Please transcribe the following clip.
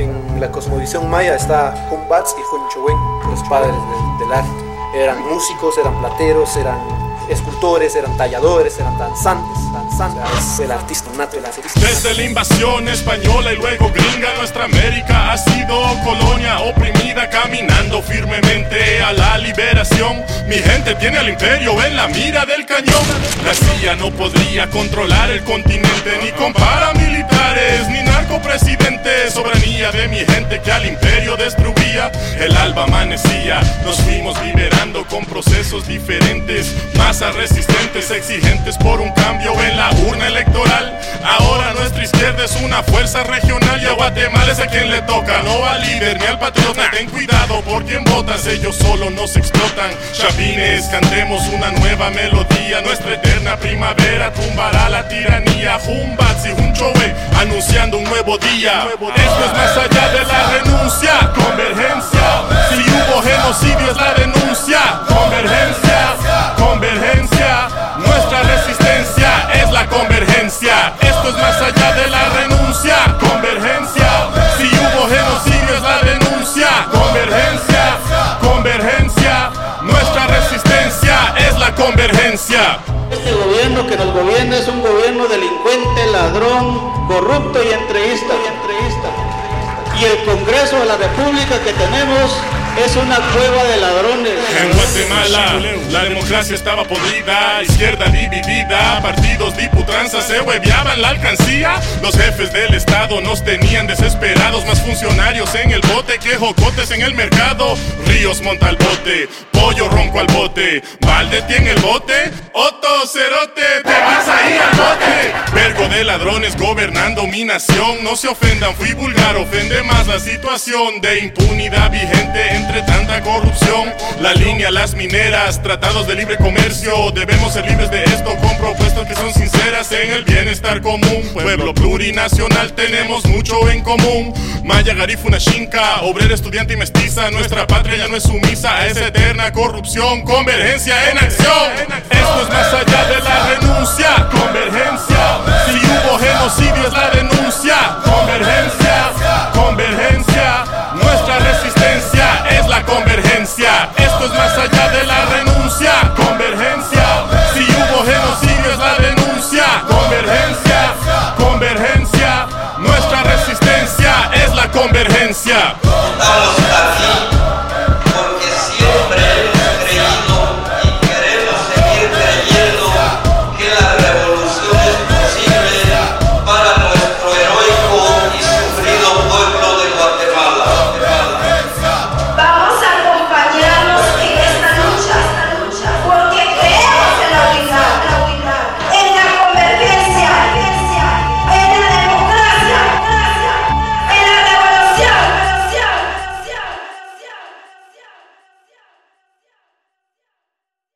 En la cosmovisión maya está Humbats y Hunchowen, los padres del, del arte. Eran músicos, eran plateros, eran escultores, eran talladores, eran danzantes, danzantes. Es el artista nato, el artista. Desde la invasión española y luego gringa, nuestra América ha sido colonia oprimida, caminando firmemente a la liberación. Mi gente tiene al imperio en la mira del cañón. La CIA no podría controlar el continente, ni con paramilitares, ni narcopresidentes. Soberanía de mi gente que al imperio el alba amanecía, nos fuimos liberando con procesos diferentes, masas resistentes, exigentes por un cambio en la urna electoral. Ahora nuestra izquierda es una fuerza regional y a Guatemala es a quien le toca, no al líder ni al patriota. Ten cuidado por quien votas, ellos solo nos explotan. Chavines, cantemos una nueva melodía, nuestra eterna primavera tumbará la tiranía. Humbat, si anunciando un nuevo día. Esto es más allá de la renuncia, convergencia. Si hubo genocidio es la denuncia, convergencia, convergencia. Nuestra resistencia es la convergencia. Esto es más allá de la renuncia, convergencia. Si hubo genocidio es la denuncia, convergencia, convergencia. Nuestra resistencia es la convergencia. Este gobierno que nos gobierna es un gobierno delincuente, ladrón, corrupto y entreísta y entreísta. Y el Congreso de la República que tenemos es una cueva de ladrones. La democracia estaba podrida, izquierda dividida, partidos diputranzas se hueveaban la alcancía. Los jefes del estado nos tenían desesperados, más funcionarios en el bote que jocotes en el mercado. Ríos monta al bote, pollo ronco al bote, Valde tiene el bote, Otto Cerote, te vas ahí al bote. Vergo de ladrones gobernando mi nación, no se ofendan, fui vulgar, ofende más la situación de impunidad vigente entre tanta corrupción. La línea, las mineras, tratados de libre comercio. Debemos ser libres de esto con propuestas que son sinceras en el bienestar común. Pueblo plurinacional, tenemos mucho en común. Maya, Garifuna, Shinka, obrera, estudiante y mestiza. Nuestra patria ya no es sumisa a esa eterna corrupción. Convergencia en acción. Esto es más allá de la renuncia. Esto es más allá de la renuncia. Convergencia. Si hubo genocidio es la denuncia. Convergencia. Convergencia. Nuestra resistencia es la convergencia.